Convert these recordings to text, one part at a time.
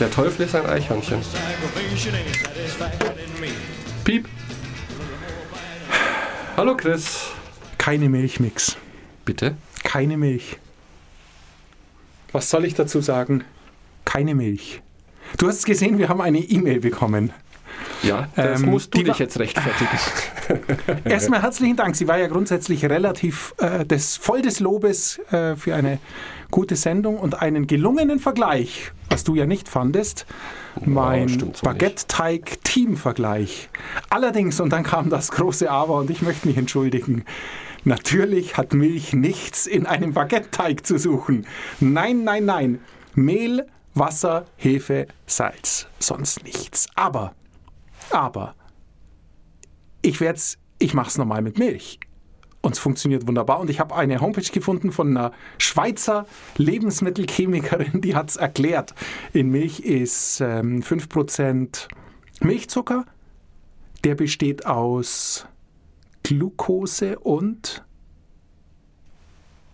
Der Teufel ist ein Eichhörnchen. Piep. Hallo Chris. Keine Milchmix. Bitte? Keine Milch. Was soll ich dazu sagen? Keine Milch. Du hast gesehen, wir haben eine E-Mail bekommen. Ja, das Ähm, musst du die dich jetzt rechtfertigen. Erstmal herzlichen Dank. Sie war ja grundsätzlich relativ äh, des, voll des Lobes äh, für eine gute Sendung und einen gelungenen Vergleich, was du ja nicht fandest. mein stimmt so Baguette-Teig-Team-Vergleich. Allerdings, und dann kam das große Aber und ich möchte mich entschuldigen. Natürlich hat Milch nichts in einem Baguette-Teig zu suchen. Nein, nein, nein. Mehl, Wasser, Hefe, Salz. Sonst nichts. Aber, aber, ich werd's, ich mach's normal mit Milch. Und es funktioniert wunderbar. Und ich habe eine Homepage gefunden von einer Schweizer Lebensmittelchemikerin, die hat's erklärt. In Milch ist ähm, 5% Milchzucker. Der besteht aus Glucose und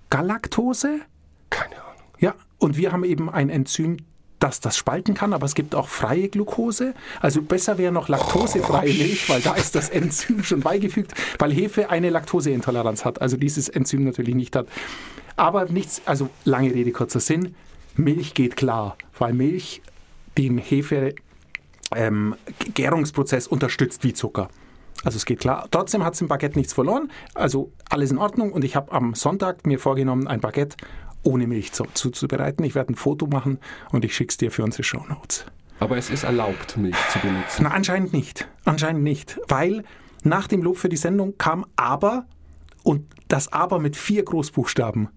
Galaktose. Keine Ahnung. Ja, und wir haben eben ein Enzym, das das spalten kann, aber es gibt auch freie Glucose. Also besser wäre noch laktosefreie Milch, weil da ist das Enzym schon beigefügt, weil Hefe eine Laktoseintoleranz hat, also dieses Enzym natürlich nicht hat. Aber nichts, also lange Rede, kurzer Sinn, Milch geht klar, weil Milch den Hefe ähm, Gärungsprozess unterstützt wie Zucker. Also es geht klar. Trotzdem hat es im Baguette nichts verloren. Also alles in Ordnung. Und ich habe am Sonntag mir vorgenommen, ein Baguette ohne Milch zu- zuzubereiten. Ich werde ein Foto machen und ich schicke es dir für unsere Shownotes. Aber es ist erlaubt, Milch zu benutzen. Na, anscheinend nicht. Anscheinend nicht. Weil nach dem Lob für die Sendung kam aber und das aber mit vier Großbuchstaben.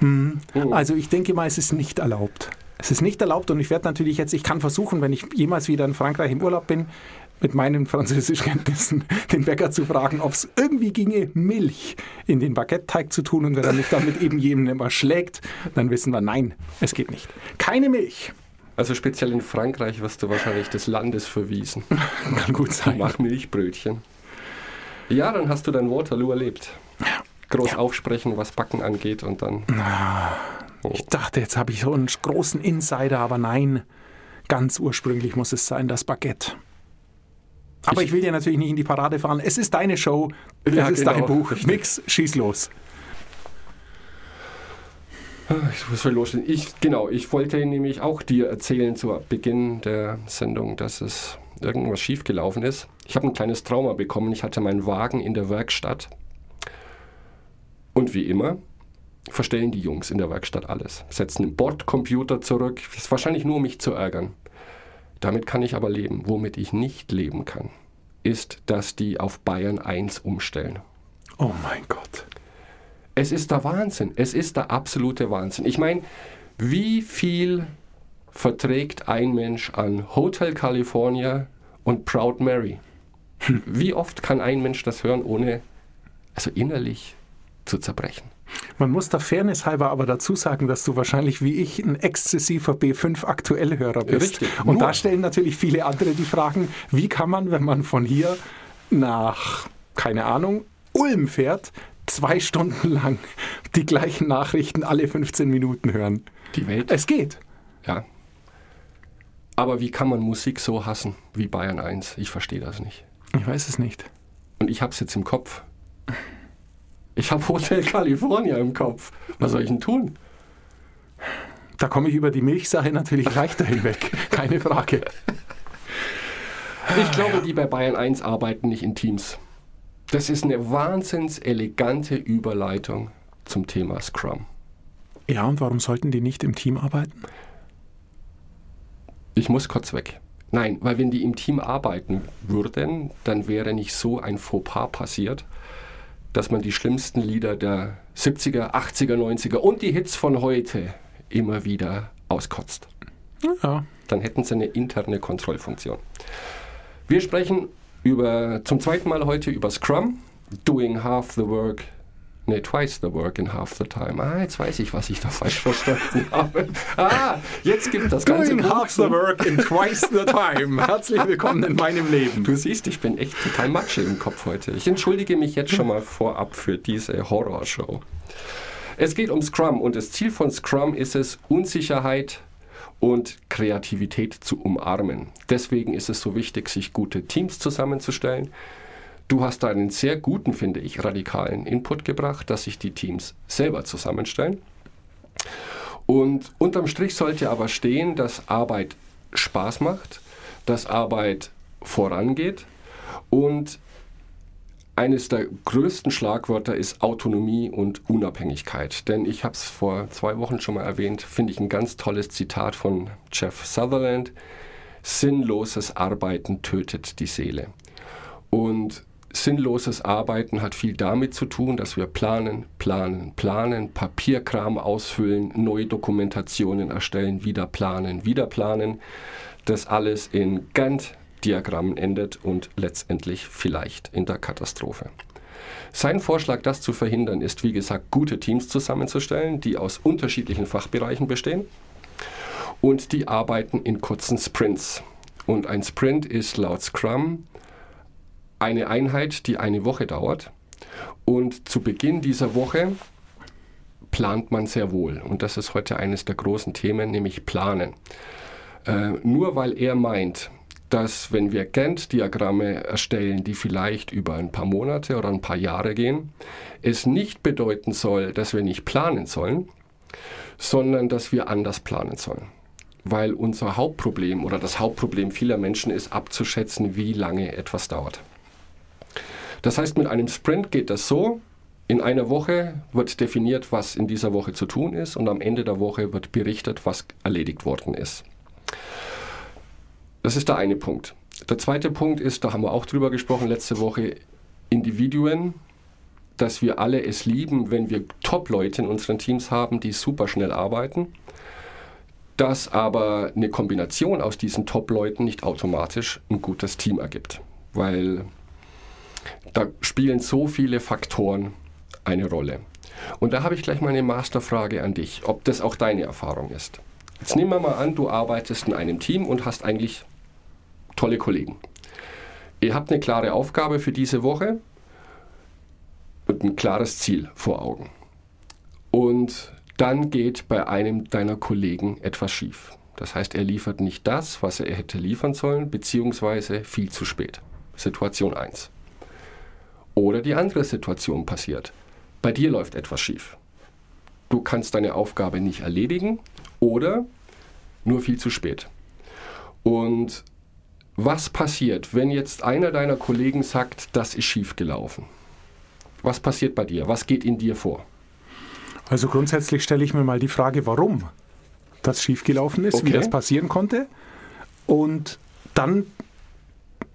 Mhm. Also ich denke mal, es ist nicht erlaubt. Es ist nicht erlaubt und ich werde natürlich jetzt, ich kann versuchen, wenn ich jemals wieder in Frankreich im Urlaub bin, mit meinen Französischkenntnissen den Bäcker zu fragen, ob es irgendwie ginge, Milch in den Baguette-Teig zu tun und wenn er mich damit eben jedem immer schlägt, dann wissen wir, nein, es geht nicht. Keine Milch. Also speziell in Frankreich wirst du wahrscheinlich des Landes verwiesen. Kann gut sein. Mach Milchbrötchen. Ja, dann hast du dein Waterloo erlebt. Groß aufsprechen, was Backen angeht und dann. Ich dachte, jetzt habe ich so einen großen Insider, aber nein, ganz ursprünglich muss es sein, das Baguette. Aber ich, will dir natürlich nicht in die Parade fahren. Es ist deine Show, es Ja, ist genau, dein Buch. richtig. Mix, schieß los. Ich muss loslegen. Ich, genau, ich wollte nämlich auch dir erzählen zu Beginn der Sendung, dass es irgendwas schiefgelaufen ist. Ich habe ein kleines Trauma bekommen. Ich hatte meinen Wagen in der Werkstatt. Und wie immer verstellen die Jungs in der Werkstatt alles. Setzen den Bordcomputer zurück. Das ist wahrscheinlich nur, um mich zu ärgern. Damit kann ich aber leben. Womit ich nicht leben kann, ist, dass die auf Bayern 1 umstellen. Oh mein Gott. Es ist der Wahnsinn. Es ist der absolute Wahnsinn. Ich meine, wie viel verträgt ein Mensch an Hotel California und Proud Mary? Wie oft kann ein Mensch das hören, ohne also innerlich zu zerbrechen? Man muss der Fairness halber aber dazu sagen, dass du wahrscheinlich wie ich ein exzessiver B5 Aktuellhörer bist. Richtig. Und da stellen natürlich viele andere die Fragen, wie kann man, wenn man von hier nach, keine Ahnung, Ulm fährt, zwei Stunden lang die gleichen Nachrichten alle 15 Minuten hören? Die Welt. Es geht. Ja. Aber wie kann man Musik so hassen wie Bayern 1? Ich verstehe das nicht. Ich weiß es nicht. Und ich habe es jetzt im Kopf. Ich habe Hotel California im Kopf. Was soll ich denn tun? Da komme ich über die Milchsache natürlich leichter hinweg. Keine Frage. Ich glaube, die bei Bayern 1 arbeiten nicht in Teams. Das ist eine wahnsinns elegante Überleitung zum Thema Scrum. Ja, und warum sollten die nicht im Team arbeiten? Ich muss kurz weg. Nein, weil wenn die im Team arbeiten würden, dann wäre nicht so ein Fauxpas passiert, dass man die schlimmsten Lieder der 70er, 80er, 90er und die Hits von heute immer wieder auskotzt. Ja, Dann hätten sie eine interne Kontrollfunktion. Wir sprechen über, zum zweiten Mal heute über Scrum, Doing Half the Work Nee, twice the work in half the time. Ah, jetzt weiß ich, was ich da falsch verstanden habe. Ah, jetzt gibt das ganze Doing half the work in twice the time. Herzlich willkommen in meinem Leben. Du siehst, ich bin echt total Matsche im Kopf heute. Ich entschuldige mich jetzt schon mal vorab für diese Horrorshow. Es geht um Scrum und das Ziel von Scrum ist es, Unsicherheit und Kreativität zu umarmen. Deswegen ist es so wichtig, sich gute Teams zusammenzustellen. Du hast da einen sehr guten, finde ich, radikalen Input gebracht, dass sich die Teams selber zusammenstellen. Und unterm Strich sollte aber stehen, dass Arbeit Spaß macht, dass Arbeit vorangeht und eines der größten Schlagwörter ist Autonomie und Unabhängigkeit. Denn ich habe es vor zwei Wochen schon mal erwähnt, finde ich ein ganz tolles Zitat von Jeff Sutherland. Sinnloses Arbeiten tötet die Seele. Und sinnloses Arbeiten hat viel damit zu tun, dass wir planen, planen, planen, Papierkram ausfüllen, neue Dokumentationen erstellen, wieder planen, wieder planen. Das alles in Gantt-Diagrammen endet und letztendlich vielleicht in der Katastrophe. Sein Vorschlag, das zu verhindern, ist, wie gesagt, gute Teams zusammenzustellen, die aus unterschiedlichen Fachbereichen bestehen und die arbeiten in kurzen Sprints. Und ein Sprint ist laut Scrum eine Einheit, die eine Woche dauert. Und zu Beginn dieser Woche plant man sehr wohl. Und das ist heute eines der großen Themen, nämlich Planen. Äh, nur weil er meint, dass wenn wir Gantt-Diagramme erstellen, die vielleicht über ein paar Monate oder ein paar Jahre gehen, es nicht bedeuten soll, dass wir nicht planen sollen, sondern dass wir anders planen sollen. Weil unser Hauptproblem oder das Hauptproblem vieler Menschen ist abzuschätzen, wie lange etwas dauert. Das heißt, mit einem Sprint geht das so, in einer Woche wird definiert, was in dieser Woche zu tun ist und am Ende der Woche wird berichtet, was erledigt worden ist. Das ist der eine Punkt. Der zweite Punkt ist, da haben wir auch drüber gesprochen letzte Woche, Individuen, dass wir alle es lieben, wenn wir Top-Leute in unseren Teams haben, die super schnell arbeiten, dass aber eine Kombination aus diesen Top-Leuten nicht automatisch ein gutes Team ergibt. Weil da spielen so viele Faktoren eine Rolle. Und da habe ich gleich mal eine Masterfrage an dich, ob das auch deine Erfahrung ist. Jetzt nehmen wir mal an, du arbeitest in einem Team und hast eigentlich tolle Kollegen. Ihr habt eine klare Aufgabe für diese Woche und ein klares Ziel vor Augen. Und dann geht bei einem deiner Kollegen etwas schief. Das heißt, er liefert nicht das, was er hätte liefern sollen, beziehungsweise viel zu spät. Situation 1. Oder die andere Situation passiert. Bei dir läuft etwas schief. Du kannst deine Aufgabe nicht erledigen oder nur viel zu spät. Und was passiert, wenn jetzt einer deiner Kollegen sagt, das ist schief gelaufen? Was passiert bei dir? Was geht in dir vor? Also grundsätzlich stelle ich mir mal die Frage, warum das schiefgelaufen ist, wie Okay. das passieren konnte. Und dann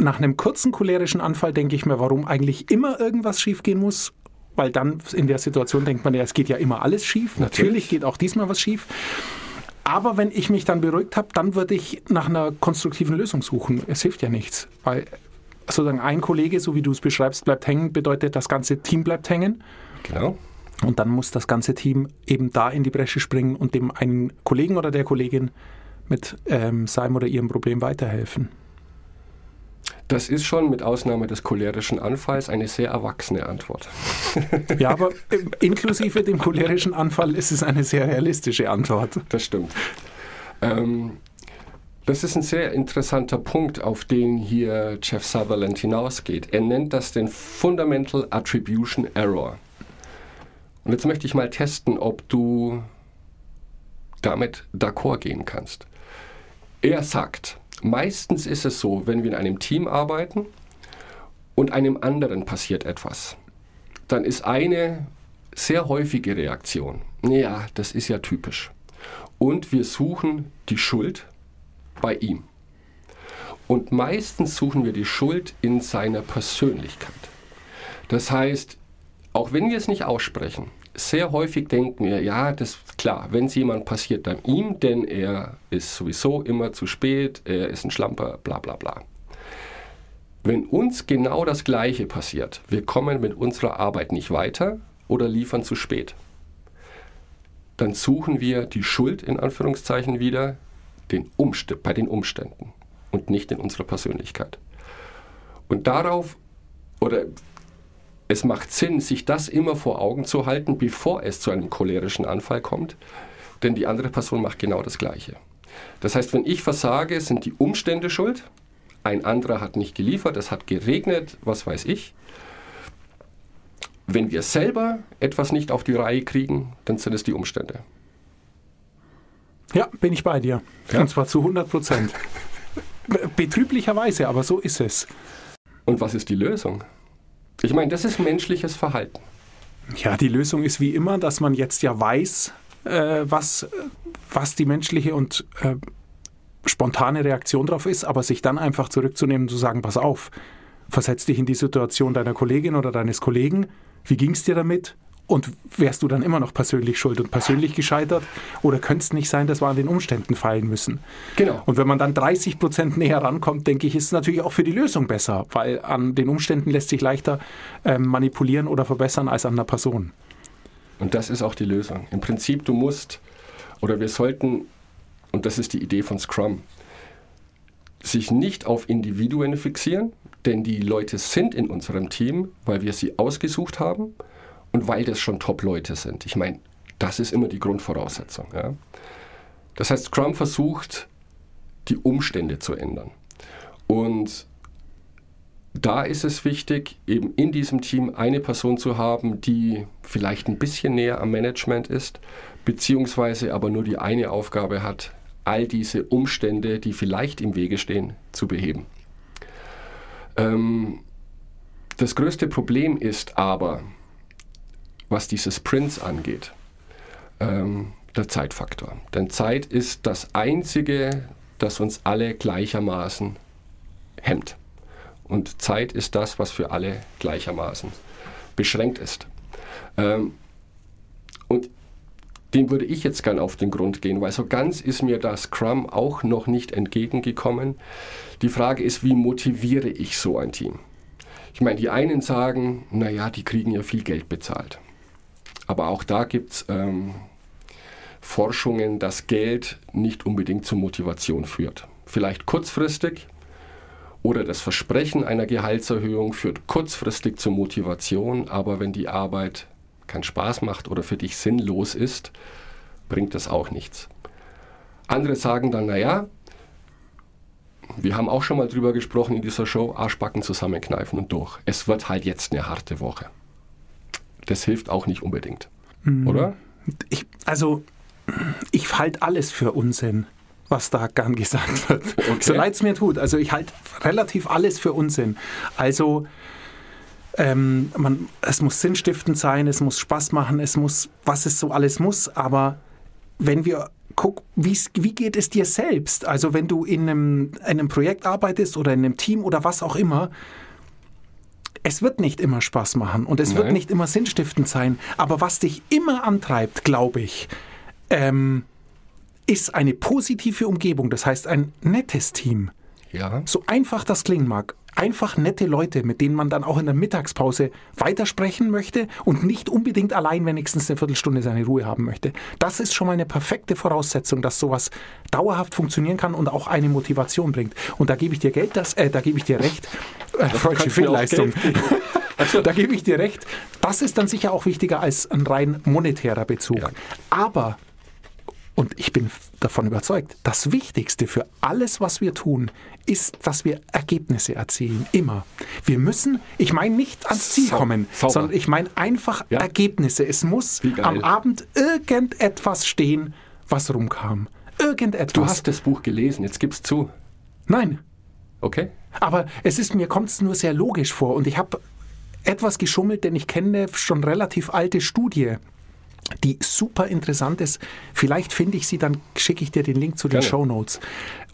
nach einem kurzen cholerischen Anfall denke ich mir, warum eigentlich immer irgendwas schiefgehen muss. Weil dann in der Situation denkt man ja, es geht ja immer alles schief. Natürlich, Natürlich. geht auch diesmal was schief. Aber wenn ich mich dann beruhigt habe, dann würde ich nach einer konstruktiven Lösung suchen. Es hilft ja nichts. Weil sozusagen ein Kollege, so wie du es beschreibst, bleibt hängen, bedeutet, das ganze Team bleibt hängen. Genau. Und dann muss das ganze Team eben da in die Bresche springen und dem einen Kollegen oder der Kollegin mit ähm, seinem oder ihrem Problem weiterhelfen. Das ist schon mit Ausnahme des cholerischen Anfalls eine sehr erwachsene Antwort. Ja, aber inklusive dem cholerischen Anfall ist es eine sehr realistische Antwort. Das stimmt. Ähm, das ist ein sehr interessanter Punkt, auf den hier Jeff Sutherland hinausgeht. Er nennt das den Fundamental Attribution Error. Und jetzt möchte ich mal testen, ob du damit d'accord gehen kannst. Er sagt, meistens ist es so, wenn wir in einem Team arbeiten und einem anderen passiert etwas, dann ist eine sehr häufige Reaktion, ja, das ist ja typisch. Und wir suchen die Schuld bei ihm. Und meistens suchen wir die Schuld in seiner Persönlichkeit. Das heißt, auch wenn wir es nicht aussprechen, sehr häufig denken wir, ja, das ist klar, wenn es jemand passiert, dann ihm, denn er ist sowieso immer zu spät, er ist ein Schlamper, bla bla bla. Wenn uns genau das Gleiche passiert, wir kommen mit unserer Arbeit nicht weiter, oder liefern zu spät. Dann suchen wir die Schuld in Anführungszeichen wieder den bei den Umständen und nicht in unserer Persönlichkeit. Und darauf, oder es macht Sinn, sich das immer vor Augen zu halten, bevor es zu einem cholerischen Anfall kommt, denn die andere Person macht genau das Gleiche. Das heißt, wenn ich versage, sind die Umstände schuld, ein anderer hat nicht geliefert, es hat geregnet, was weiß ich. Wenn wir selber etwas nicht auf die Reihe kriegen, dann sind es die Umstände. Ja, bin ich bei dir. Ja? Und zwar zu 100 Prozent. Betrüblicherweise, aber so ist es. Und was ist die Lösung? Ich meine, das ist menschliches Verhalten. Ja, die Lösung ist wie immer, dass man jetzt ja weiß, äh, was, was die menschliche und äh, spontane Reaktion darauf ist, aber sich dann einfach zurückzunehmen und zu sagen, pass auf, versetz dich in die Situation deiner Kollegin oder deines Kollegen, wie ging es dir damit? Und wärst du dann immer noch persönlich schuld und persönlich gescheitert? Oder könnte es nicht sein, dass wir an den Umständen fallen müssen? Genau. Und wenn man dann 30 Prozent näher rankommt, denke ich, ist es natürlich auch für die Lösung besser, weil an den Umständen lässt sich leichter äh, manipulieren oder verbessern als an der Person. Und das ist auch die Lösung. Im Prinzip, du musst, oder wir sollten, und das ist die Idee von Scrum, sich nicht auf Individuen fixieren, denn die Leute sind in unserem Team, weil wir sie ausgesucht haben und weil das schon Top-Leute sind. Ich meine, das ist immer die Grundvoraussetzung. Ja? Das heißt, Scrum versucht, die Umstände zu ändern. Und da ist es wichtig, eben in diesem Team eine Person zu haben, die vielleicht ein bisschen näher am Management ist, beziehungsweise aber nur die eine Aufgabe hat, all diese Umstände, die vielleicht im Wege stehen, zu beheben. Ähm, das größte Problem ist aber, was diese Sprints angeht, ähm, der Zeitfaktor. Denn Zeit ist das Einzige, das uns alle gleichermaßen hemmt. Und Zeit ist das, was für alle gleichermaßen beschränkt ist. Ähm, und dem würde ich jetzt gern auf den Grund gehen, weil so ganz ist mir das Scrum auch noch nicht entgegengekommen. Die Frage ist, wie motiviere ich so ein Team? Ich meine, die einen sagen, naja, die kriegen ja viel Geld bezahlt. Aber auch da gibt es ähm, Forschungen, dass Geld nicht unbedingt zur Motivation führt. Vielleicht kurzfristig oder das Versprechen einer Gehaltserhöhung führt kurzfristig zur Motivation, aber wenn die Arbeit keinen Spaß macht oder für dich sinnlos ist, bringt das auch nichts. Andere sagen dann, naja, wir haben auch schon mal drüber gesprochen in dieser Show, Arschbacken zusammenkneifen und durch. Es wird halt jetzt eine harte Woche das hilft auch nicht unbedingt. Mhm. Oder? Ich, also, ich halte alles für Unsinn, was da gern gesagt wird. Okay. So leid es mir tut. Also, ich halte relativ alles für Unsinn. Also, ähm, man, es muss sinnstiftend sein, es muss Spaß machen, es muss, was es so alles muss, aber wenn wir gucken, wie geht es dir selbst? Also wenn du in einem, in einem Projekt arbeitest oder in einem Team oder was auch immer, es wird nicht immer Spaß machen und es Nein. wird nicht immer sinnstiftend sein. Aber was dich immer antreibt, glaube ich, ähm, ist eine positive Umgebung. Das heißt, ein nettes Team. Ja. So einfach das klingen mag einfach nette Leute, mit denen man dann auch in der Mittagspause weitersprechen möchte und nicht unbedingt allein wenigstens eine Viertelstunde seine Ruhe haben möchte. Das ist schon mal eine perfekte Voraussetzung, dass sowas dauerhaft funktionieren kann und auch eine Motivation bringt. Und da gebe ich dir Geld, das, äh, da gebe ich dir recht. Äh, freudsche Fehlleistung. da gebe ich dir recht. Das ist dann sicher auch wichtiger als ein rein monetärer Bezug. Ja. Aber und ich bin davon überzeugt, das Wichtigste für alles, was wir tun, ist, dass wir Ergebnisse erzielen. Immer. Wir müssen, ich meine nicht ans Ziel kommen, Sauber. sondern ich meine einfach ja. Ergebnisse. Es muss am Abend irgendetwas stehen, was rumkam. Irgendetwas. Du hast das Buch gelesen, jetzt gib's zu. Nein. Okay. Aber es ist, mir kommt es nur sehr logisch vor und ich habe etwas geschummelt, denn ich kenne schon relativ alte Studie die super interessant ist. Vielleicht finde ich sie, dann schicke ich dir den Link zu den. Show Notes.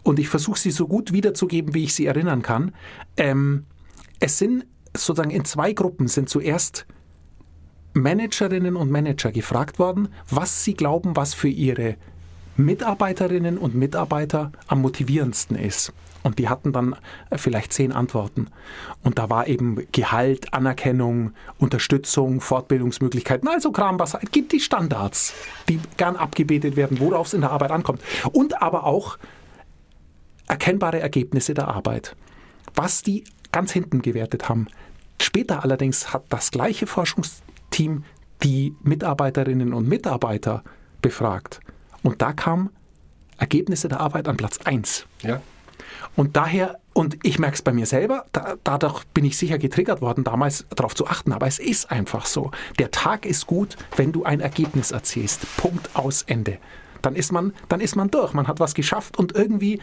Und ich versuche sie so gut wiederzugeben, wie ich sie erinnern kann. Ähm, es sind sozusagen in zwei Gruppen sind zuerst Managerinnen und Manager gefragt worden, was sie glauben, was für ihre Mitarbeiterinnen und Mitarbeiter am motivierendsten ist. Und die hatten dann äh, vielleicht zehn Antworten. Und da war eben Gehalt, Anerkennung, Unterstützung, Fortbildungsmöglichkeiten, also Kram, was es gibt die Standards, die gern abgebetet werden, worauf es in der Arbeit ankommt. Und aber auch erkennbare Ergebnisse der Arbeit. Was die ganz hinten gewertet haben. Später allerdings hat das gleiche Forschungsteam die Mitarbeiterinnen und Mitarbeiter befragt. Und da kamen Ergebnisse der Arbeit an Platz 1. Ja. Und daher, und ich merke es bei mir selber, da, dadurch bin ich sicher getriggert worden, damals darauf zu achten, aber es ist einfach so. Der Tag ist gut, wenn du ein Ergebnis erzählst. Punkt aus Ende. Dann ist man, dann ist man durch. Man hat was geschafft und irgendwie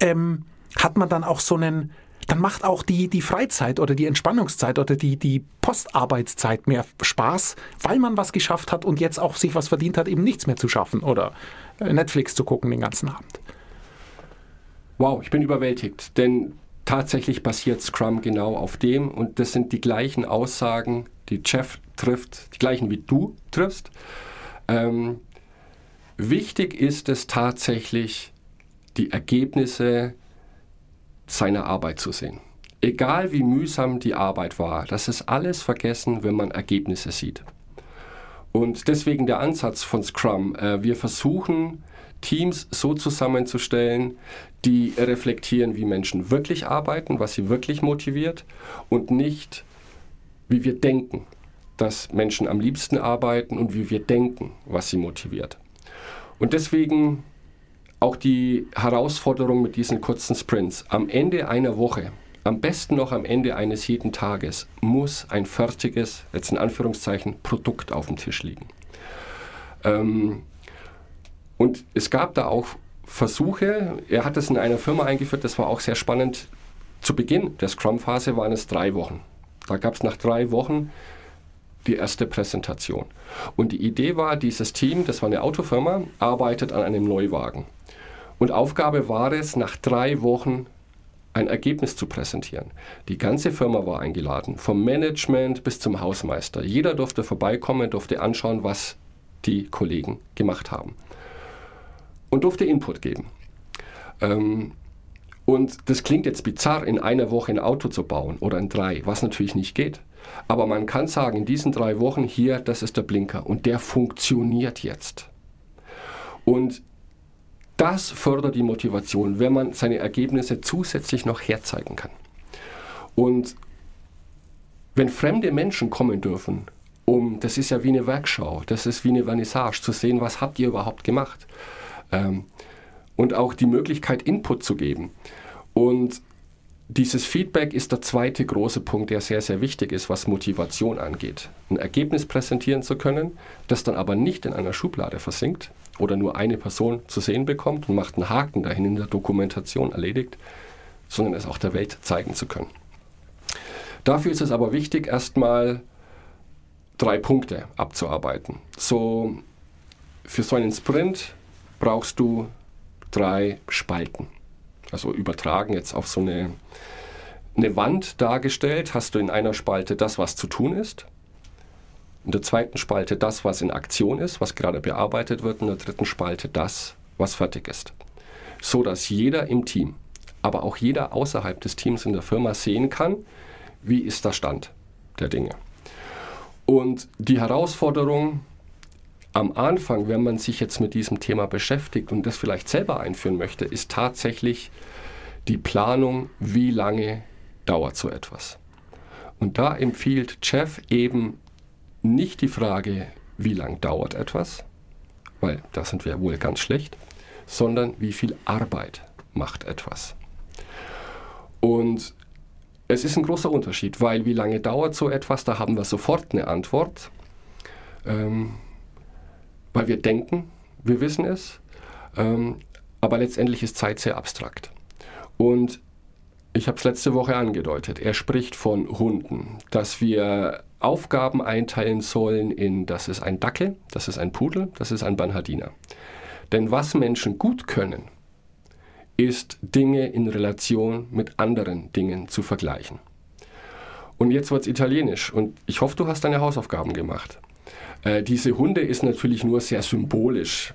ähm, hat man dann auch so einen, dann macht auch die, die Freizeit oder die Entspannungszeit oder die, die Postarbeitszeit mehr Spaß, weil man was geschafft hat und jetzt auch sich was verdient hat, eben nichts mehr zu schaffen oder Netflix zu gucken den ganzen Abend. Wow, ich bin überwältigt, denn tatsächlich basiert Scrum genau auf dem und das sind die gleichen Aussagen, die Jeff trifft, die gleichen wie du triffst. Ähm, wichtig ist es tatsächlich, die Ergebnisse seiner Arbeit zu sehen. Egal wie mühsam die Arbeit war, das ist alles vergessen, wenn man Ergebnisse sieht. Und deswegen der Ansatz von Scrum. Äh, wir versuchen, Teams so zusammenzustellen, die reflektieren, wie Menschen wirklich arbeiten, was sie wirklich motiviert und nicht, wie wir denken, dass Menschen am liebsten arbeiten und wie wir denken, was sie motiviert. Und deswegen auch die Herausforderung mit diesen kurzen Sprints. Am Ende einer Woche, am besten noch am Ende eines jeden Tages, muss ein fertiges, jetzt in Anführungszeichen, Produkt auf dem Tisch liegen. Ähm, und es gab da auch Versuche, er hat es in einer Firma eingeführt, das war auch sehr spannend. Zu Beginn der Scrum-Phase waren es drei Wochen. Da gab es nach drei Wochen die erste Präsentation. Und die Idee war, dieses Team, das war eine Autofirma, arbeitet an einem Neuwagen. Und Aufgabe war es, nach drei Wochen ein Ergebnis zu präsentieren. Die ganze Firma war eingeladen, vom Management bis zum Hausmeister. Jeder durfte vorbeikommen, durfte anschauen, was die Kollegen gemacht haben und durfte Input geben. Ähm, und das klingt jetzt bizarr, in einer Woche ein Auto zu bauen oder in drei, was natürlich nicht geht. Aber man kann sagen, in diesen drei Wochen hier, das ist der Blinker und der funktioniert jetzt. Und das fördert die Motivation, wenn man seine Ergebnisse zusätzlich noch herzeigen kann. Und wenn fremde Menschen kommen dürfen, um, das ist ja wie eine Werkschau, das ist wie eine Vernissage, zu sehen, was habt ihr überhaupt gemacht. Ähm, und auch die Möglichkeit, Input zu geben. Und dieses Feedback ist der zweite große Punkt, der sehr, sehr wichtig ist, was Motivation angeht. Ein Ergebnis präsentieren zu können, das dann aber nicht in einer Schublade versinkt oder nur eine Person zu sehen bekommt und macht einen Haken dahin in der Dokumentation erledigt, sondern es auch der Welt zeigen zu können. Dafür ist es aber wichtig, erstmal drei Punkte abzuarbeiten. So für so einen Sprint brauchst du drei Spalten. Also übertragen jetzt auf so eine, eine Wand dargestellt, hast du in einer Spalte das, was zu tun ist. In der zweiten Spalte das, was in Aktion ist, was gerade bearbeitet wird. In der dritten Spalte das, was fertig ist. So dass jeder im Team, aber auch jeder außerhalb des Teams in der Firma sehen kann, wie ist der Stand der Dinge. Und die Herausforderung am Anfang, wenn man sich jetzt mit diesem Thema beschäftigt und das vielleicht selber einführen möchte, ist tatsächlich die Planung, wie lange dauert so etwas. Und da empfiehlt Jeff eben nicht die Frage, wie lange dauert etwas, weil da sind wir wohl ganz schlecht, sondern wie viel Arbeit macht etwas. Und es ist ein großer Unterschied, weil wie lange dauert so etwas, da haben wir sofort eine Antwort. Ähm, weil wir denken, wir wissen es, ähm, aber letztendlich ist Zeit sehr abstrakt. Und ich habe es letzte Woche angedeutet, er spricht von Hunden, dass wir Aufgaben einteilen sollen in, das ist ein Dackel, das ist ein Pudel, das ist ein Bernhardiner. Denn was Menschen gut können, ist Dinge in Relation mit anderen Dingen zu vergleichen. Und jetzt wird es italienisch und ich hoffe, du hast deine Hausaufgaben gemacht. Äh, diese Hunde ist natürlich nur sehr symbolisch.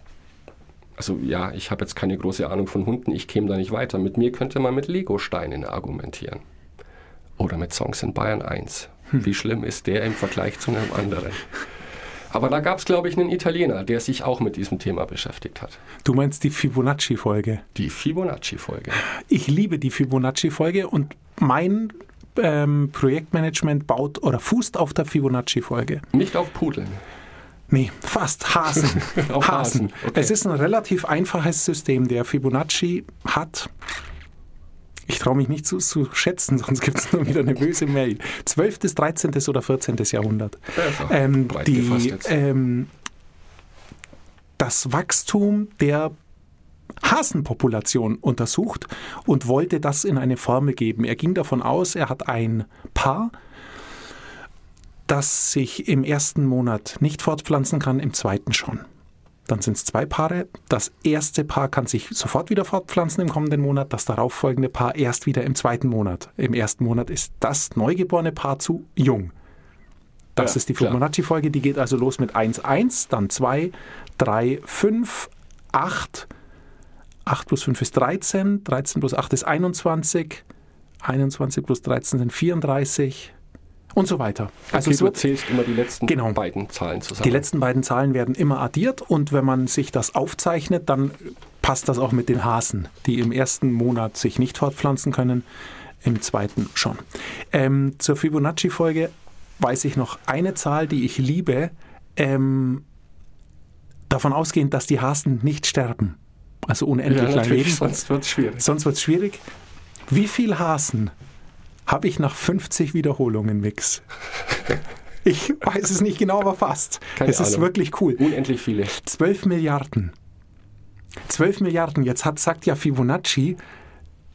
also ja, ich habe jetzt keine große Ahnung von Hunden, ich käme da nicht weiter. Mit mir könnte man mit Lego-Steinen argumentieren. Oder mit Songs in Bayern 1. Hm. Wie schlimm ist der im Vergleich zu einem anderen? Aber da gab es, glaube ich, einen Italiener, der sich auch mit diesem Thema beschäftigt hat. Du meinst die Fibonacci-Folge? Die Fibonacci-Folge. Ich liebe die Fibonacci-Folge und mein ähm, Projektmanagement baut oder fußt auf der Fibonacci-Folge. Nicht auf Pudeln. Nee, fast Hasen. Auf Hasen, okay. Es ist ein relativ einfaches System. Der Fibonacci hat, ich traue mich nicht zu, zu schätzen, sonst gibt es nur wieder eine böse Mail, 12. bis 13. oder 14. Jahrhundert. Ähm, die, ähm, das Wachstum der Hasenpopulation untersucht und wollte das in eine Formel geben. Er ging davon aus, er hat ein Paar, das sich im ersten Monat nicht fortpflanzen kann, im zweiten schon. Dann sind es zwei Paare. Das erste Paar kann sich sofort wieder fortpflanzen im kommenden Monat, das darauffolgende Paar erst wieder im zweiten Monat. Im ersten Monat ist das neugeborene Paar zu jung. Das Ja, ist die. Fibonacci-Folge, die geht also los mit 1, 1, dann 2, 3, 5, 8, 8 plus 5 ist 13, 13 plus 8 ist 21, 21 plus 13 sind 34 und so weiter. Also okay, es du zählst immer die letzten Genau. beiden Zahlen zusammen. die letzten beiden Zahlen werden immer addiert und wenn man sich das aufzeichnet, dann passt das auch mit den Hasen, die im ersten Monat sich nicht fortpflanzen können, im zweiten schon. Ähm, zur Fibonacci-Folge weiß ich noch eine Zahl, die ich liebe, ähm, davon ausgehend, dass die Hasen nicht sterben, also unendlich ja, lang leben. sonst wird es schwierig. Sonst wird es schwierig. Wie viel Hasen habe ich nach 50 Wiederholungen Mix? Ich weiß es nicht genau, aber fast. Keine es ist Ahnung. wirklich cool. Unendlich viele. 12 Milliarden. 12 Milliarden. Jetzt hat, sagt ja Fibonacci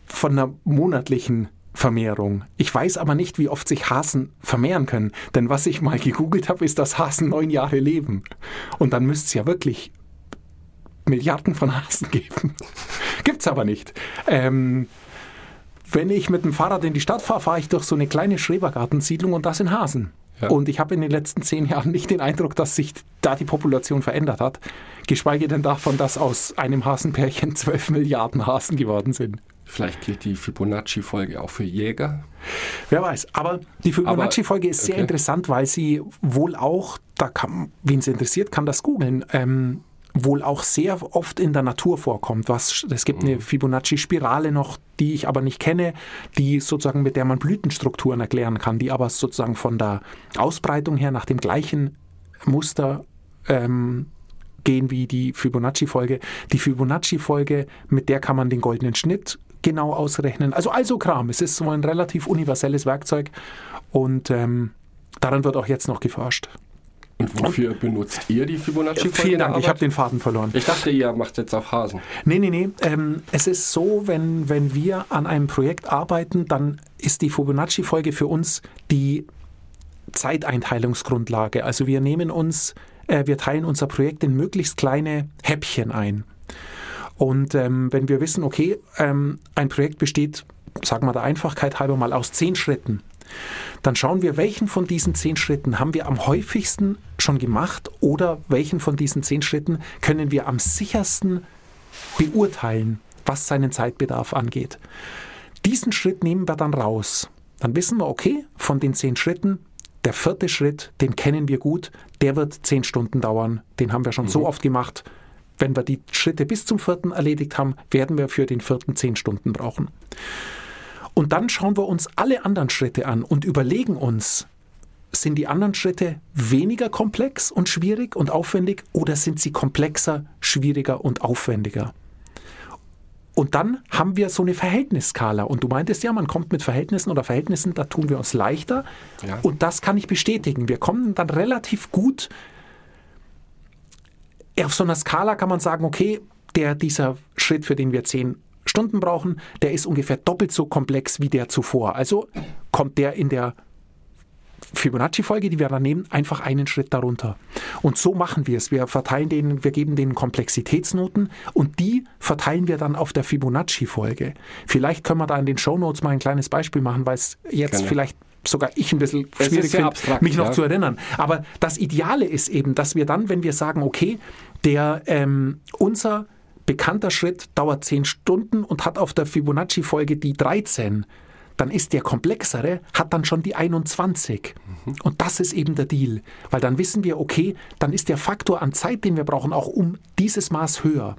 von einer monatlichen Vermehrung. Ich weiß aber nicht, wie oft sich Hasen vermehren können. Denn was ich mal gegoogelt habe, ist, dass Hasen neun Jahre leben. Und dann müsste es ja wirklich Milliarden von Hasen geben. Gibt's aber nicht. Ähm, wenn ich mit dem Fahrrad in die Stadt fahre, fahre ich durch so eine kleine Schrebergartensiedlung und da sind Hasen. Ja. Und ich habe in den letzten zehn Jahren nicht den Eindruck, dass sich da die Population verändert hat. Geschweige denn davon, dass aus einem Hasenpärchen zwölf Milliarden Hasen geworden sind. Vielleicht gilt die Fibonacci-Folge auch für Jäger. Wer weiß. Aber die Fibonacci-Folge ist sehr okay. interessant, weil sie wohl auch, da kann, wen es interessiert, kann das googeln, ähm, wohl auch sehr oft in der Natur vorkommt. Was, es gibt eine Fibonacci-Spirale noch, die ich aber nicht kenne, die sozusagen mit der man Blütenstrukturen erklären kann, die aber sozusagen von der Ausbreitung her nach dem gleichen Muster ähm, gehen wie die Fibonacci-Folge. Die Fibonacci-Folge, mit der kann man den goldenen Schnitt genau ausrechnen. Also also Kram. Es ist so ein relativ universelles Werkzeug und ähm, daran wird auch jetzt noch geforscht. Und wofür benutzt ihr die Fibonacci-Folge? Vielen Dank, ich habe den Faden verloren. Ich dachte, ihr macht jetzt auf Hasen. Nee, nee, nee. Ähm, es ist so, wenn, wenn wir an einem Projekt arbeiten, dann ist die Fibonacci-Folge für uns die Zeiteinteilungsgrundlage. Also wir nehmen uns, äh, wir teilen unser Projekt in möglichst kleine Häppchen ein. Und ähm, wenn wir wissen, okay, ähm, ein Projekt besteht, sagen wir der Einfachkeit halber mal, aus zehn Schritten, dann schauen wir, welchen von diesen zehn Schritten haben wir am häufigsten schon gemacht oder welchen von diesen zehn Schritten können wir am sichersten beurteilen, was seinen Zeitbedarf angeht. Diesen Schritt nehmen wir dann raus. Dann wissen wir, okay, von den zehn Schritten, der vierte Schritt, den kennen wir gut, der wird zehn Stunden dauern. Den haben wir schon so oft gemacht. Wenn wir die Schritte bis zum vierten erledigt haben, werden wir für den vierten zehn Stunden brauchen. Und dann schauen wir uns alle anderen Schritte an und überlegen uns, sind die anderen Schritte weniger komplex und schwierig und aufwendig oder sind sie komplexer, schwieriger und aufwendiger? Und dann haben wir so eine Verhältnisskala. Und du meintest ja, man kommt mit Verhältnissen oder Verhältnissen, da tun wir uns leichter. Ja. Und das kann ich bestätigen. Wir kommen dann relativ gut. Auf so einer Skala kann man sagen, okay, der, dieser Schritt, für den wir zehn Stunden brauchen, der ist ungefähr doppelt so komplex wie der zuvor. Also kommt der in der Fibonacci-Folge, die wir dann nehmen, einfach einen Schritt darunter. Und so machen wir es. Wir verteilen den, wir geben denen Komplexitätsnoten und die verteilen wir dann auf der Fibonacci-Folge. Vielleicht können wir da in den Shownotes mal ein kleines Beispiel machen, weil es jetzt Gerne. vielleicht sogar ich ein bisschen Es schwierig finde, abstrakt, mich noch ja. zu erinnern. Aber das Ideale ist eben, dass wir dann, wenn wir sagen, okay, der ähm, unser bekannter Schritt dauert 10 Stunden und hat auf der Fibonacci-Folge die 13, dann ist der komplexere, hat dann schon die 21. Mhm. Und das ist eben der Deal. Weil dann wissen wir, okay, dann ist der Faktor an Zeit, den wir brauchen, auch um dieses Maß höher.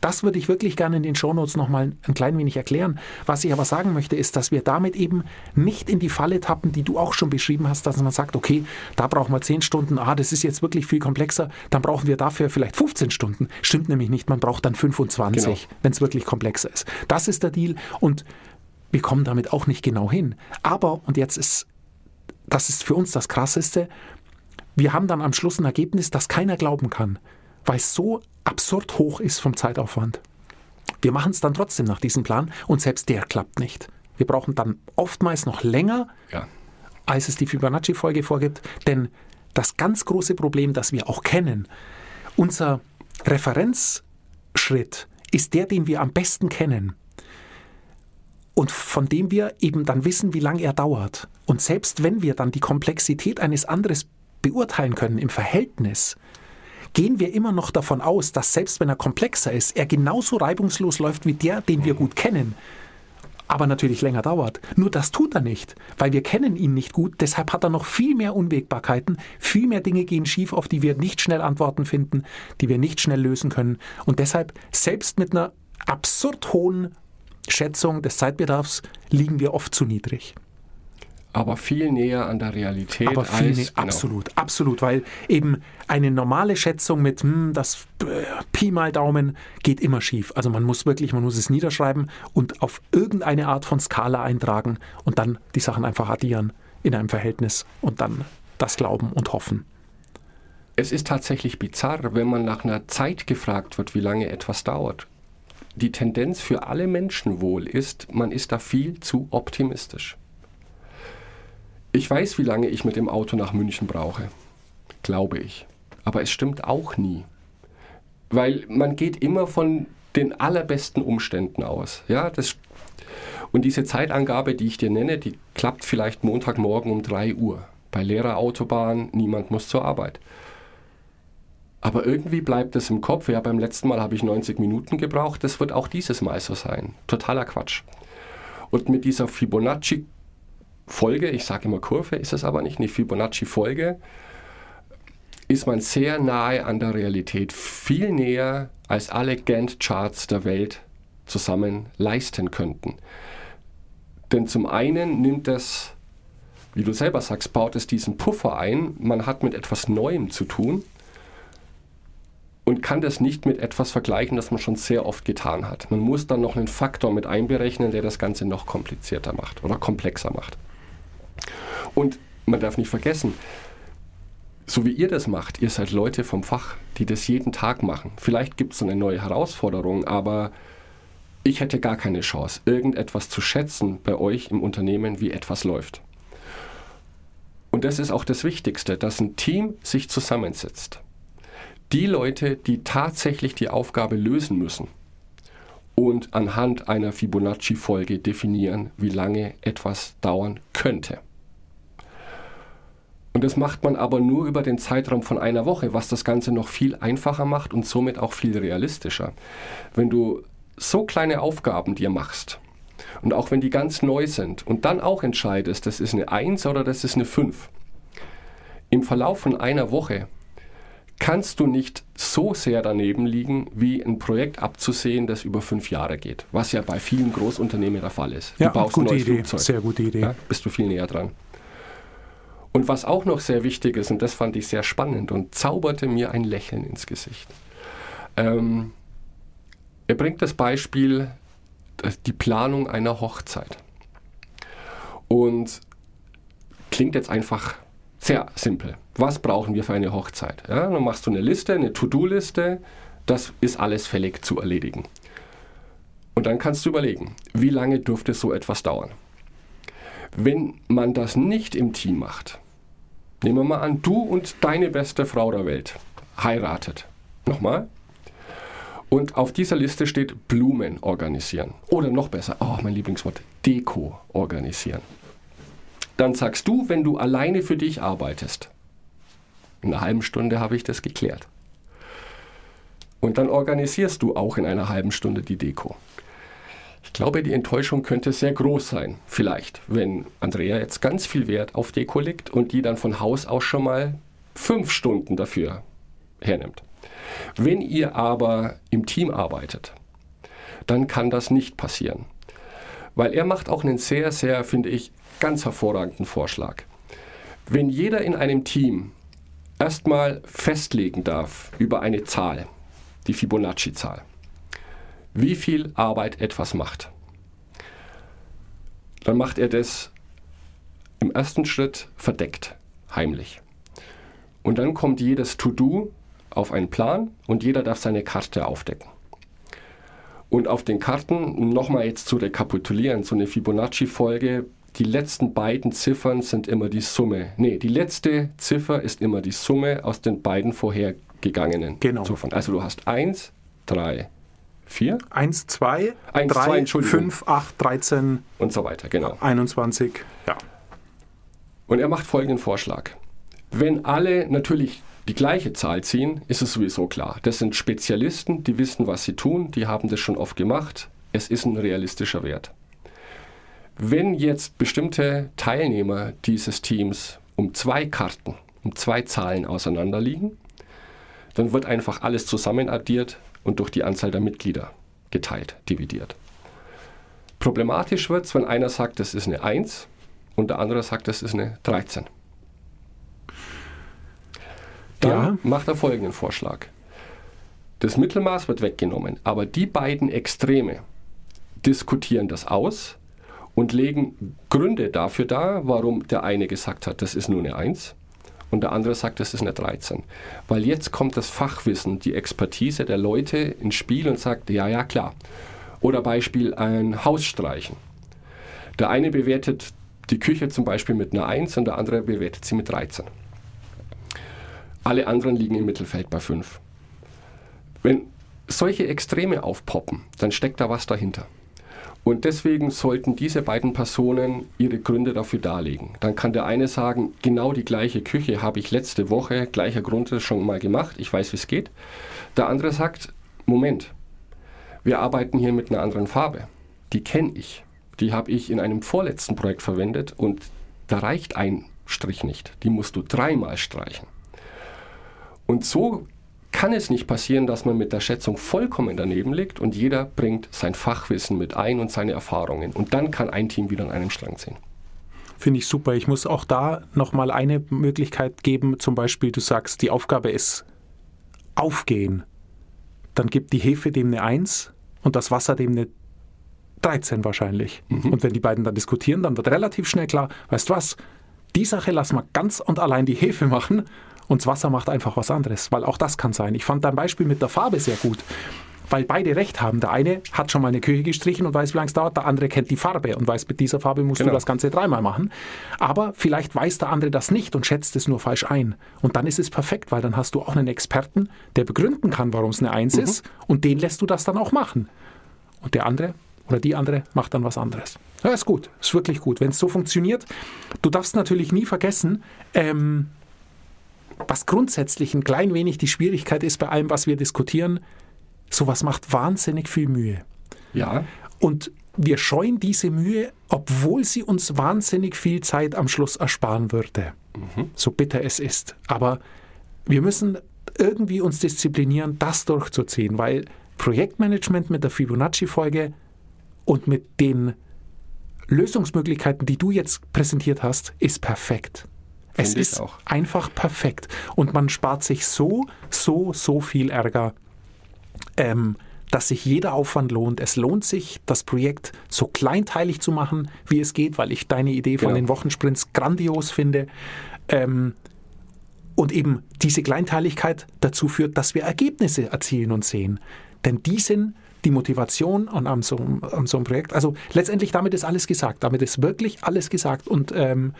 Das würde ich wirklich gerne in den Shownotes nochmal ein klein wenig erklären. Was ich aber sagen möchte, ist, dass wir damit eben nicht in die Falle tappen, die du auch schon beschrieben hast, dass man sagt, okay, da brauchen wir 10 Stunden, ah, das ist jetzt wirklich viel komplexer, dann brauchen wir dafür vielleicht 15 Stunden. Stimmt nämlich nicht, man braucht dann 25, genau. wenn es wirklich komplexer ist. Das ist der Deal und wir kommen damit auch nicht genau hin. Aber, und jetzt ist, das ist für uns das Krasseste, wir haben dann am Schluss ein Ergebnis, das keiner glauben kann weil es so absurd hoch ist vom Zeitaufwand. Wir machen es dann trotzdem nach diesem Plan und selbst der klappt nicht. Wir brauchen dann oftmals noch länger, ja. als es die Fibonacci-Folge vorgibt, denn das ganz große Problem, das wir auch kennen, unser Referenzschritt ist der, den wir am besten kennen und von dem wir eben dann wissen, wie lange er dauert. Und selbst wenn wir dann die Komplexität eines anderes beurteilen können im Verhältnis, gehen wir immer noch davon aus, dass selbst wenn er komplexer ist, er genauso reibungslos läuft wie der, den wir gut kennen. Aber natürlich länger dauert. Nur das tut er nicht, weil wir kennen ihn nicht gut. Deshalb hat er noch viel mehr Unwägbarkeiten, viel mehr Dinge gehen schief, auf die wir nicht schnell Antworten finden, die wir nicht schnell lösen können. Und deshalb, selbst mit einer absurd hohen Schätzung des Zeitbedarfs, liegen wir oft zu niedrig aber viel näher an der Realität aber viel als, genau. absolut, absolut, weil eben eine normale Schätzung mit hm, das äh, Pi mal Daumen geht immer schief. Also man muss wirklich, man muss es niederschreiben und auf irgendeine Art von Skala eintragen und dann die Sachen einfach addieren in einem Verhältnis und dann das glauben und hoffen. Es ist tatsächlich bizarr, wenn man nach einer Zeit gefragt wird, wie lange etwas dauert. Die Tendenz für alle Menschen wohl ist, man ist da viel zu optimistisch. Ich weiß, wie lange ich mit dem Auto nach München brauche. Glaube ich. Aber es stimmt auch nie. Weil man geht immer von den allerbesten Umständen aus. Ja, das, und diese Zeitangabe, die ich dir nenne, die klappt vielleicht Montagmorgen um 3 Uhr. Bei leerer Autobahn, niemand muss zur Arbeit. Aber irgendwie bleibt es im Kopf, ja, beim letzten Mal habe ich 90 Minuten gebraucht, das wird auch dieses Mal so sein. Totaler Quatsch. Und mit dieser Fibonacci Folge, ich sage immer Kurve, ist es aber nicht, eine Fibonacci-Folge, ist man sehr nahe an der Realität, viel näher als alle Gantt-Charts der Welt zusammen leisten könnten. Denn zum einen nimmt es, wie du selber sagst, baut es diesen Puffer ein, man hat mit etwas Neuem zu tun und kann das nicht mit etwas vergleichen, das man schon sehr oft getan hat. Man muss dann noch einen Faktor mit einberechnen, der das Ganze noch komplizierter macht oder komplexer macht. Und man darf nicht vergessen, so wie ihr das macht, ihr seid Leute vom Fach, die das jeden Tag machen. Vielleicht gibt es eine neue Herausforderung, aber ich hätte gar keine Chance, irgendetwas zu schätzen bei euch im Unternehmen, wie etwas läuft. Und das ist auch das Wichtigste, dass ein Team sich zusammensetzt. Die Leute, die tatsächlich die Aufgabe lösen müssen und anhand einer Fibonacci-Folge definieren, wie lange etwas dauern könnte. Und das macht man aber nur über den Zeitraum von einer Woche, was das Ganze noch viel einfacher macht und somit auch viel realistischer. Wenn du so kleine Aufgaben dir machst und auch wenn die ganz neu sind und dann auch entscheidest, das ist eine 1 oder das ist eine 5, im Verlauf von einer Woche kannst du nicht so sehr daneben liegen, wie ein Projekt abzusehen, das über fünf Jahre geht, was ja bei vielen Großunternehmen der Fall ist. Ja, du baust gute ein neues Idee. Flugzeug. Sehr gute Idee. Ja, bist du viel näher dran. Und was auch noch sehr wichtig ist, und das fand ich sehr spannend und zauberte mir ein Lächeln ins Gesicht. Ähm, er bringt das Beispiel, die Planung einer Hochzeit. Und klingt jetzt einfach sehr simpel. Was brauchen wir für eine Hochzeit? Ja, dann machst du eine Liste, eine To-Do-Liste, das ist alles fällig zu erledigen. Und dann kannst du überlegen, wie lange dürfte so etwas dauern? Wenn man das nicht im Team macht, Nehmen wir mal an, du und deine beste Frau der Welt heiratet. Nochmal. Und auf dieser Liste steht Blumen organisieren. Oder noch besser, oh, mein Lieblingswort, Deko organisieren. Dann sagst du, wenn du alleine für dich arbeitest, in einer halben Stunde habe ich das geklärt. Und dann organisierst du auch in einer halben Stunde die Deko. Ich glaube, die Enttäuschung könnte sehr groß sein, vielleicht, wenn Andrea jetzt ganz viel Wert auf Deko legt und die dann von Haus aus schon mal fünf Stunden dafür hernimmt. Wenn ihr aber im Team arbeitet, dann kann das nicht passieren. Weil er macht auch einen sehr, sehr, finde ich, ganz hervorragenden Vorschlag. Wenn jeder in einem Team erstmal festlegen darf über eine Zahl, die Fibonacci-Zahl, wie viel Arbeit etwas macht, dann macht er das im ersten Schritt verdeckt, heimlich. Und dann kommt jedes To-Do auf einen Plan und jeder darf seine Karte aufdecken. Und auf den Karten, um nochmal jetzt zu rekapitulieren, so eine Fibonacci-Folge, die letzten beiden Ziffern sind immer die Summe. Nee, die letzte Ziffer ist immer die Summe aus den beiden vorhergegangenen Genau. Ziffern. Also du hast 1, 3, 4 1, 2, Eins, 3, zwei, Entschuldigung. 5, 8, 13, und so weiter, genau. 21. Ja. Und er macht folgenden Vorschlag. Wenn alle natürlich die gleiche Zahl ziehen, ist es sowieso klar. Das sind Spezialisten, die wissen, was sie tun, die haben das schon oft gemacht. Es ist ein realistischer Wert. Wenn jetzt bestimmte Teilnehmer dieses Teams um zwei Karten, um zwei Zahlen auseinanderliegen, dann wird einfach alles zusammenaddiert und durch die Anzahl der Mitglieder geteilt, dividiert. Problematisch wird es, wenn einer sagt, das ist eine 1 und der andere sagt, das ist eine 13. Dann Ja. macht er folgenden Vorschlag. Das Mittelmaß wird weggenommen, aber die beiden Extreme diskutieren das aus und legen Gründe dafür dar, warum der eine gesagt hat, das ist nur eine 1 und der andere sagt, das ist eine 13. Weil jetzt kommt das Fachwissen, die Expertise der Leute ins Spiel und sagt, ja, ja, klar. Oder Beispiel ein Haus streichen. Der eine bewertet die Küche zum Beispiel mit einer 1 und der andere bewertet sie mit 13. Alle anderen liegen im Mittelfeld bei 5. Wenn solche Extreme aufpoppen, dann steckt da was dahinter. Und deswegen sollten diese beiden Personen ihre Gründe dafür darlegen. Dann kann der eine sagen, genau die gleiche Küche habe ich letzte Woche, gleicher Grund schon mal gemacht, ich weiß, wie es geht. Der andere sagt, Moment, wir arbeiten hier mit einer anderen Farbe. Die kenne ich. Die habe ich in einem vorletzten Projekt verwendet und da reicht ein Strich nicht. Die musst du dreimal streichen. Und so kann es nicht passieren, dass man mit der Schätzung vollkommen daneben liegt und jeder bringt sein Fachwissen mit ein und seine Erfahrungen. Und dann kann ein Team wieder an einem Strang ziehen. Finde ich super. Ich muss auch da nochmal eine Möglichkeit geben. Zum Beispiel, du sagst, die Aufgabe ist aufgehen. Dann gibt die Hefe dem eine 1 und das Wasser dem eine 13 wahrscheinlich. Und wenn die beiden dann diskutieren, dann wird relativ schnell klar, weißt du was, die Sache lassen wir ganz und allein die Hefe machen und das Wasser macht einfach was anderes, weil auch das kann sein. Ich fand dein Beispiel mit der Farbe sehr gut, weil beide recht haben. Der eine hat schon mal eine Küche gestrichen und weiß, wie lange es dauert, der andere kennt die Farbe und weiß, mit dieser Farbe musst Genau. du das Ganze dreimal machen. Aber vielleicht weiß der andere das nicht und schätzt es nur falsch ein. Und dann ist es perfekt, weil dann hast du auch einen Experten, der begründen kann, warum es eine Eins ist und den lässt du das dann auch machen. Und der andere oder die andere macht dann was anderes. Ja, ist gut, ist wirklich gut. Wenn es so funktioniert, du darfst natürlich nie vergessen, ähm, was grundsätzlich ein klein wenig die Schwierigkeit ist bei allem, was wir diskutieren, sowas macht wahnsinnig viel Mühe. Ja, Und wir scheuen diese Mühe, obwohl sie uns wahnsinnig viel Zeit am Schluss ersparen würde. So bitter es ist. Aber wir müssen irgendwie uns disziplinieren, das durchzuziehen, weil Projektmanagement mit der Fibonacci-Folge und mit den Lösungsmöglichkeiten, die du jetzt präsentiert hast, ist perfekt. Es ist auch. einfach perfekt. Und man spart sich so, so, so viel Ärger ähm, dass sich jeder Aufwand lohnt. Es lohnt sich, das Projekt so kleinteilig zu machen, wie es geht, weil ich deine Idee von Genau. den Wochensprints grandios finde. Ähm, und eben diese Kleinteiligkeit dazu führt, dass wir Ergebnisse erzielen und sehen. Denn die sind die Motivation an, an, so, einem- an so einem Projekt. Also letztendlich damit ist alles gesagt. Damit ist wirklich alles gesagt. Und ähm,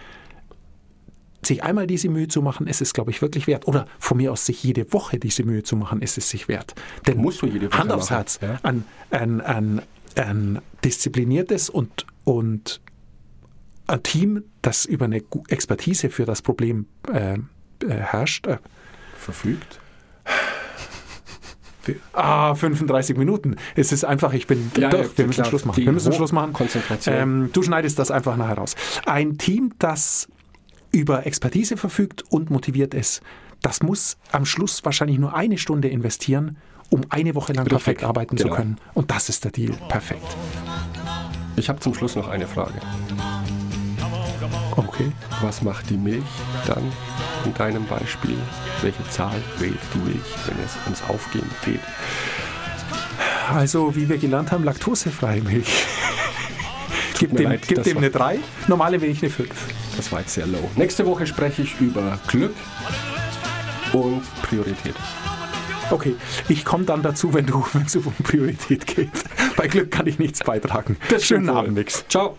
sich einmal diese Mühe zu machen, ist es, glaube ich, wirklich wert. Oder von mir aus sich jede Woche diese Mühe zu machen, ist es sich wert. Denn Musst du jede Woche Hand aufs Herz, ja. ein, ein, ein, ein diszipliniertes und, und ein Team, das über eine Expertise für das Problem äh, äh, herrscht, äh, verfügt. Ah, 35 Minuten. Es ist einfach, ich bin Ja, durch. ja, Wir müssen klar. Schluss machen. Die Wir müssen Schluss machen. Konzentration. Ähm, du schneidest das einfach nachher raus. Ein Team, das über Expertise verfügt und motiviert ist, das muss am Schluss wahrscheinlich nur eine Stunde investieren, um eine Woche lang Richtig, perfekt arbeiten zu genau. können. Und das ist der Deal. Perfekt. Ich habe zum Schluss noch eine Frage. Okay. Was macht die Milch dann in deinem Beispiel? Welche Zahl wählt die Milch, wenn es ums Aufgehen geht? Also, wie wir gelernt haben, laktosefreie Milch. Gib dem, leid, gib dem eine 3, normale will ich eine 5. Das war jetzt sehr low. Nächste Woche spreche ich über Glück und Priorität. Okay, ich komme dann dazu, wenn du, wenn es um Priorität geht. Bei Glück kann ich nichts beitragen. Schönen stimmt wohl. Abend, Nix. Ciao.